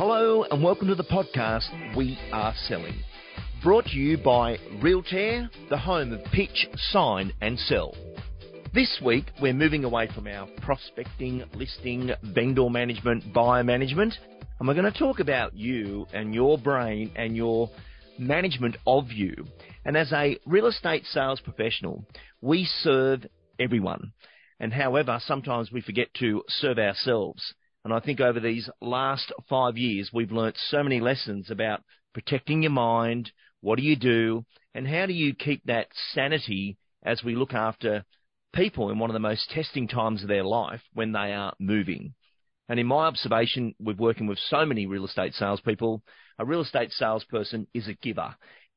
Hello and welcome to the podcast We Are Selling. Brought to you by Realtair, the home of pitch, sign and sell. This week we're moving away from our prospecting, listing, vendor management, buyer management, and we're going to talk about you and your brain and your management of you. And as a real estate sales professional, we serve everyone. And however, sometimes we forget to serve ourselves. And I think over these last five years, we've learnt so many lessons about protecting your mind, what do you do, and how do you keep that sanity as we look after people in one of the most testing times of their life when they are moving. And in my observation, with working with so many real estate salespeople, a real estate salesperson is a giver.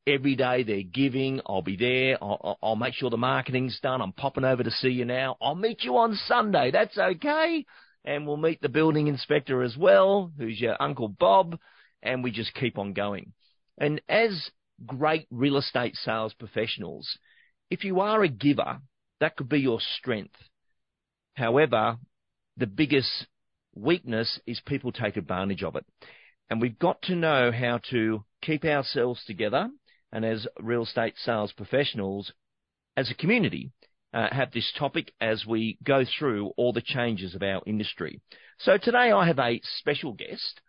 Every day they're giving. I'll be there. I'll, I'll make sure the marketing's done. I'm popping over to see you now. I'll meet you on Sunday. That's okay and we'll meet the building inspector as well, who's your Uncle Bob, and we just keep on going. And as great real estate sales professionals, if you are a giver, that could be your strength. However, the biggest weakness is people take advantage of it. And we've got to know how to keep ourselves together and as real estate sales professionals, as a community, uh, have this topic as we go through all the changes of our industry. So today I have a special guest.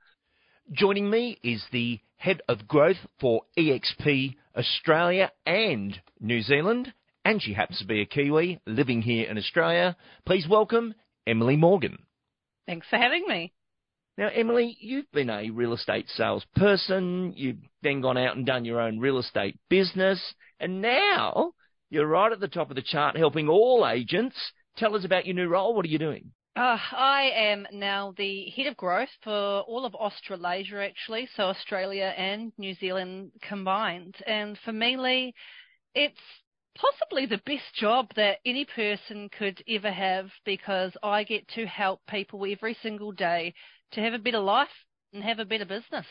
Joining me is the head of growth for EXP Australia and New Zealand, and she happens to be a Kiwi living here in Australia. Please welcome Emily Morgan. Thanks for having me. Now, Emily, you've been a real estate salesperson. You've then gone out and done your own real estate business. And now you're right at the top of the chart helping all agents. Tell us about your new role. What are you doing? Uh, I am now the head of growth for all of Australasia, actually, so Australia and New Zealand combined. And for me, Lee, it's possibly the best job that any person could ever have because I get to help people every single day to have a better life and have a better business.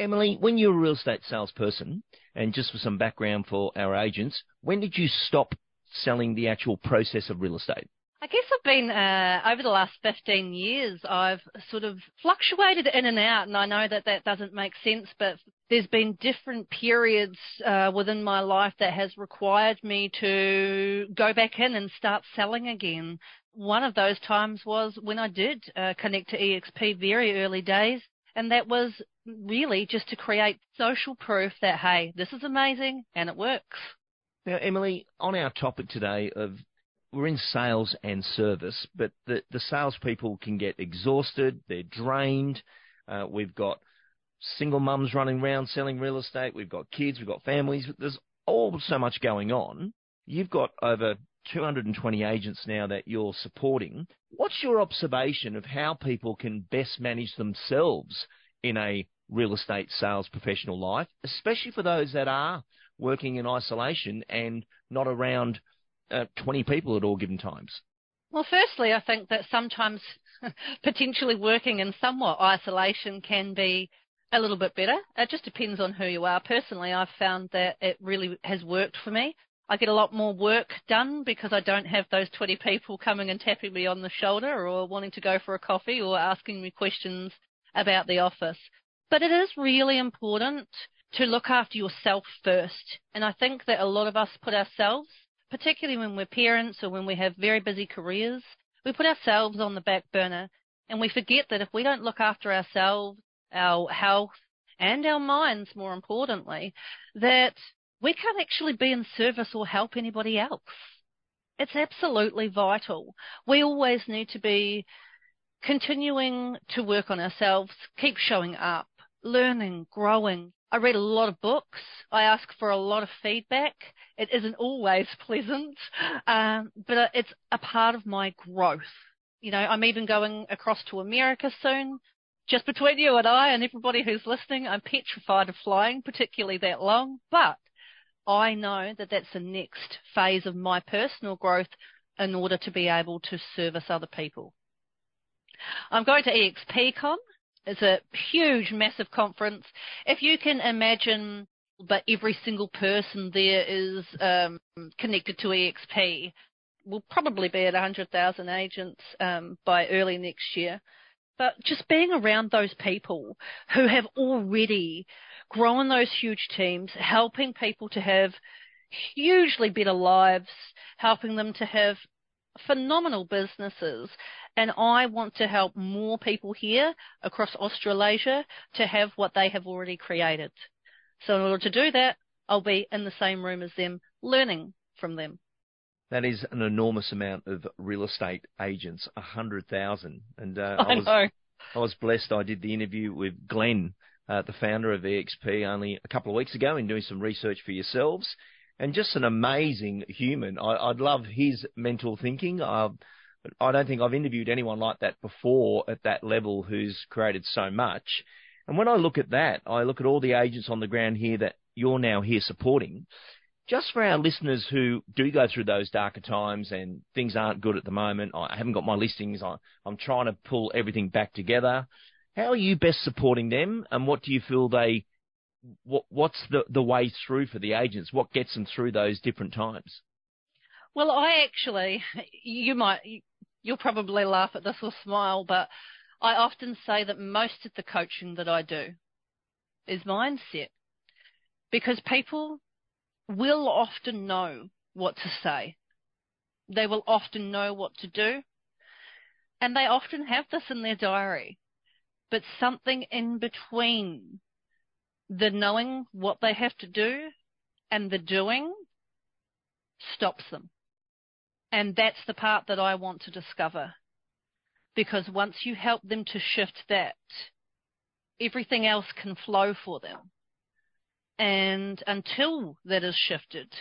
Emily, when you're a real estate salesperson, and just for some background for our agents, when did you stop selling the actual process of real estate? I guess I've been uh, over the last 15 years. I've sort of fluctuated in and out, and I know that that doesn't make sense, but there's been different periods uh, within my life that has required me to go back in and start selling again. One of those times was when I did uh, connect to EXP very early days, and that was really just to create social proof that, hey, this is amazing and it works. Now, Emily, on our topic today of we're in sales and service, but the, the salespeople can get exhausted, they're drained. Uh, we've got single mums running around selling real estate, we've got kids, we've got families. There's all so much going on. You've got over 220 agents now that you're supporting. What's your observation of how people can best manage themselves in a real estate sales professional life, especially for those that are working in isolation and not around uh, 20 people at all given times? Well, firstly, I think that sometimes potentially working in somewhat isolation can be a little bit better. It just depends on who you are. Personally, I've found that it really has worked for me. I get a lot more work done because I don't have those 20 people coming and tapping me on the shoulder or wanting to go for a coffee or asking me questions about the office. But it is really important to look after yourself first. And I think that a lot of us put ourselves, particularly when we're parents or when we have very busy careers, we put ourselves on the back burner and we forget that if we don't look after ourselves, our health, and our minds, more importantly, that we can't actually be in service or help anybody else. It's absolutely vital. We always need to be continuing to work on ourselves, keep showing up, learning, growing. I read a lot of books. I ask for a lot of feedback. It isn't always pleasant, um, but it's a part of my growth. You know, I'm even going across to America soon. Just between you and I and everybody who's listening, I'm petrified of flying, particularly that long, but I know that that's the next phase of my personal growth in order to be able to service other people. I'm going to EXPCon. It's a huge, massive conference. If you can imagine but every single person there is um, connected to EXP, we'll probably be at 100,000 agents um, by early next year. but just being around those people who have already grown those huge teams, helping people to have hugely better lives, helping them to have phenomenal businesses. And I want to help more people here across Australasia to have what they have already created. So in order to do that, I'll be in the same room as them, learning from them. That is an enormous amount of real estate agents, a hundred thousand. And uh, I, I, was, know. I was blessed. I did the interview with Glenn, uh, the founder of EXP, only a couple of weeks ago, in doing some research for yourselves, and just an amazing human. I, would love his mental thinking. I, I don't think I've interviewed anyone like that before at that level who's created so much. And when I look at that, I look at all the agents on the ground here that you're now here supporting just for our listeners who do go through those darker times and things aren't good at the moment, I haven't got my listings, I, am trying to pull everything back together. How are you best supporting them, and what do you feel they, what, what's the, the way through for the agents? What gets them through those different times? Well, I actually, you might, you'll probably laugh at this or smile, but I often say that most of the coaching that I do is mindset because people will often know what to say. They will often know what to do. And they often have this in their diary. But something in between the knowing what they have to do and the doing stops them. And that's the part that I want to discover. Because once you help them to shift that, everything else can flow for them. And until that is shifted,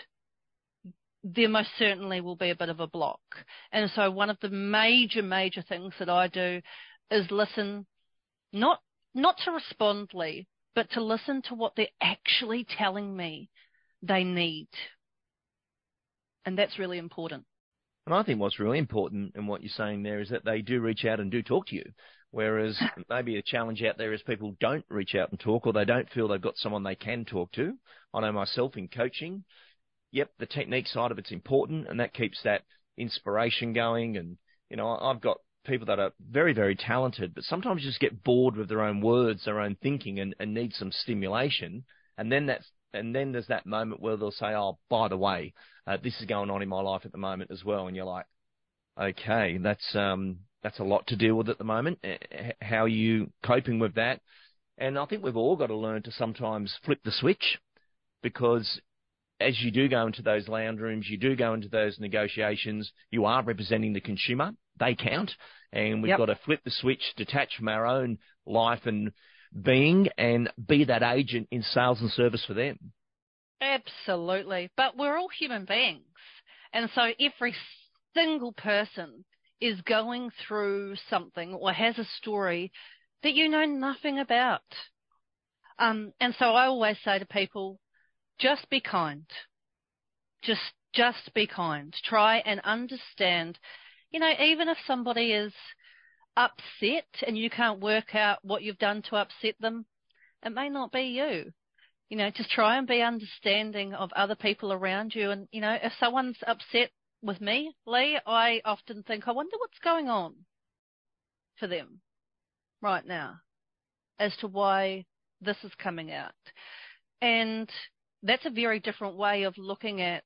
there most certainly will be a bit of a block. And so one of the major, major things that I do is listen, not, not to respond, Lee, but to listen to what they're actually telling me they need. And that's really important. And I think what's really important in what you're saying there is that they do reach out and do talk to you. Whereas maybe a challenge out there is people don't reach out and talk or they don't feel they've got someone they can talk to. I know myself in coaching, yep, the technique side of it's important and that keeps that inspiration going. And, you know, I've got people that are very, very talented, but sometimes just get bored with their own words, their own thinking and, and need some stimulation. And then that's, and then there's that moment where they'll say, oh, by the way, uh, this is going on in my life at the moment as well. And you're like, okay, that's, um, that's a lot to deal with at the moment. How are you coping with that? And I think we've all got to learn to sometimes flip the switch because as you do go into those lounge rooms, you do go into those negotiations, you are representing the consumer. They count. And we've yep. got to flip the switch, detach from our own life and being and be that agent in sales and service for them. Absolutely. But we're all human beings. And so every single person is going through something or has a story that you know nothing about. Um, and so I always say to people, just be kind. Just, just be kind. Try and understand. You know, even if somebody is upset and you can't work out what you've done to upset them, it may not be you. You know, just try and be understanding of other people around you. And, you know, if someone's upset with me, Lee, I often think, I wonder what's going on for them right now as to why this is coming out. And that's a very different way of looking at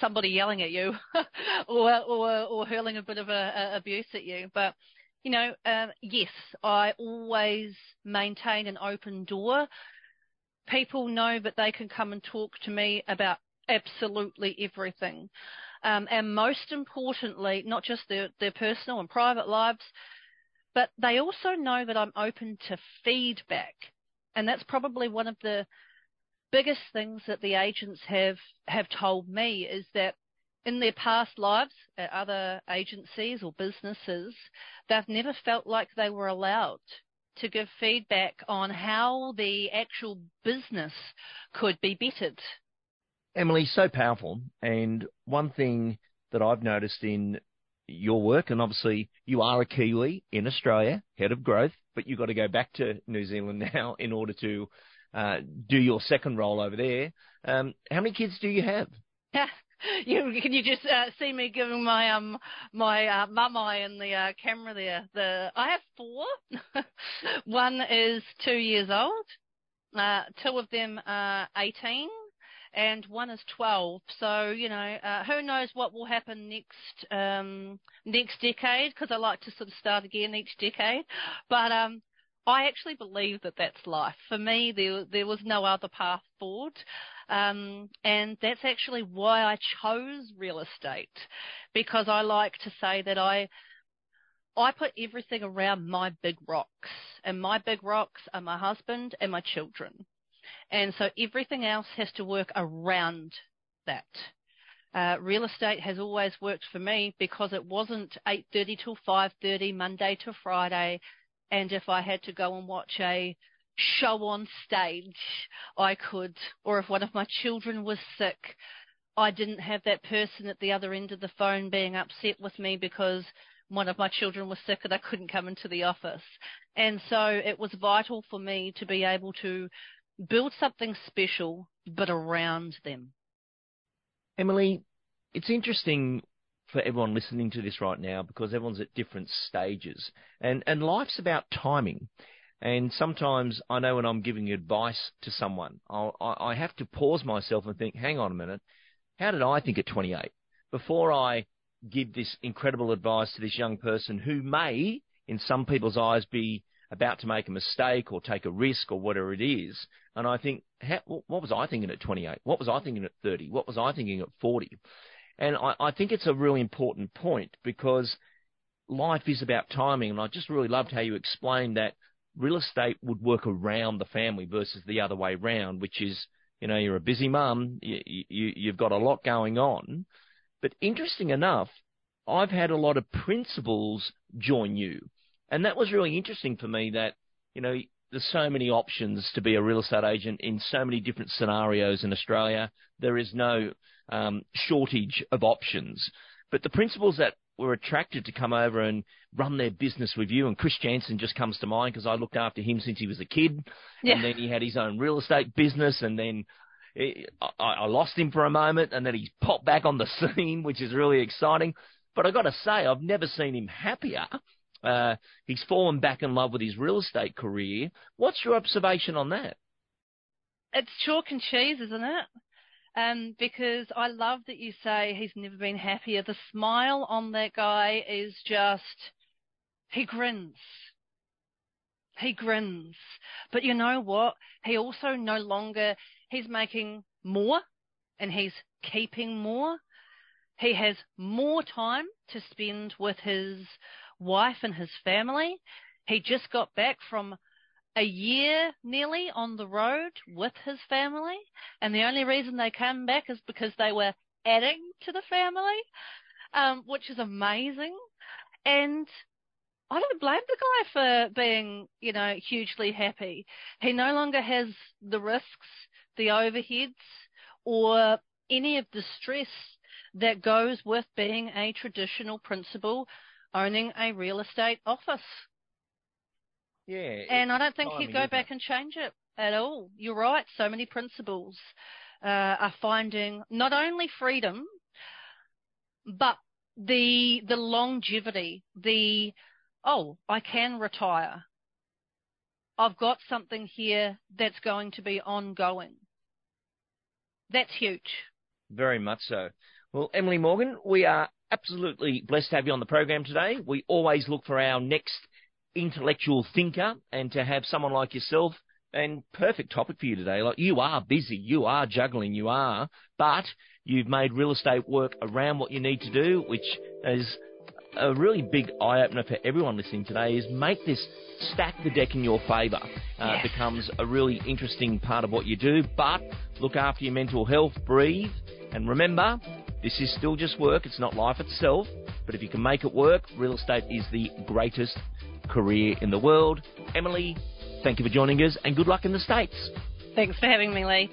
somebody yelling at you or, or, or hurling a bit of a, a abuse at you. But, you know, uh, yes, I always maintain an open door. People know that they can come and talk to me about absolutely everything. Um, and most importantly, not just their, their personal and private lives, but they also know that I'm open to feedback. And that's probably one of the biggest things that the agents have, have told me is that in their past lives at other agencies or businesses, they've never felt like they were allowed to give feedback on how the actual business could be bettered. Emily, so powerful. And one thing that I've noticed in your work, and obviously you are a Kiwi in Australia, head of growth, but you've got to go back to New Zealand now in order to uh, do your second role over there. Um, how many kids do you have? you, can you just uh, see me giving my um my uh, mummy in the uh, camera there? The I have four. One is two years old. Uh, two of them are 18 and one is 12. So, you know, uh, who knows what will happen next, um, next decade, because I like to sort of start again each decade. But, um, I actually believe that that's life. For me, there, there was no other path forward. Um, and that's actually why I chose real estate because I like to say that I, I put everything around my big rocks and my big rocks are my husband and my children. And so everything else has to work around that. Uh, real estate has always worked for me because it wasn't 8.30 till 5.30, Monday to Friday. And if I had to go and watch a show on stage, I could, or if one of my children was sick, I didn't have that person at the other end of the phone being upset with me because one of my children was sick and I couldn't come into the office. And so it was vital for me to be able to build something special, but around them. Emily, it's interesting for everyone listening to this right now because everyone's at different stages and, and life's about timing. And sometimes I know when I'm giving advice to someone, I'll, I have to pause myself and think, hang on a minute, how did I think at 28? Before I give this incredible advice to this young person who may, in some people's eyes, be about to make a mistake or take a risk or whatever it is. And I think, how, what was I thinking at 28? What was I thinking at 30? What was I thinking at 40? And I, I think it's a really important point because life is about timing. And I just really loved how you explained that real estate would work around the family versus the other way round, which is, you know, you're a busy mum, you, you, you've got a lot going on. But interesting enough, I've had a lot of principals join you. And that was really interesting for me that, you know, there's so many options to be a real estate agent in so many different scenarios in Australia. There is no um, shortage of options. But the principals that were attracted to come over and run their business with you, and Chris Jansen just comes to mind because I looked after him since he was a kid, yeah. and then he had his own real estate business, and then I, I lost him for a moment, and then he's popped back on the scene, which is really exciting. But I got to say, I've never seen him happier uh, he's fallen back in love with his real estate career. What's your observation on that? It's chalk and cheese, isn't it? Um, because I love that you say he's never been happier. The smile on that guy is just, he grins. He grins. But you know what? He also no longer, he's making more and he's keeping more. He has more time to spend with his wife and his family. He just got back from a year nearly on the road with his family. And the only reason they came back is because they were adding to the family, um, which is amazing. And I don't blame the guy for being, you know, hugely happy. He no longer has the risks, the overheads, or any of the stress that goes with being a traditional principal owning a real estate office. Yeah. And I don't think he'd go back and change it at all. You're right. So many principals uh, are finding not only freedom, but the the longevity, the oh, I can retire. I've got something here that's going to be ongoing. That's huge. Very much so. Well, Emily Morgan, we are absolutely blessed to have you on the program today. We always look for our next intellectual thinker and to have someone like yourself and perfect topic for you today. Like you are busy, you are juggling, you are, but you've made real estate work around what you need to do, which is a really big eye opener for everyone listening today is make this stack the deck in your favour. Uh, yes. becomes a really interesting part of what you do, but look after your mental health, breathe, and remember, this is still just work, it's not life itself, but if you can make it work, real estate is the greatest career in the world. Emily, thank you for joining us and good luck in the States. Thanks for having me, Lee.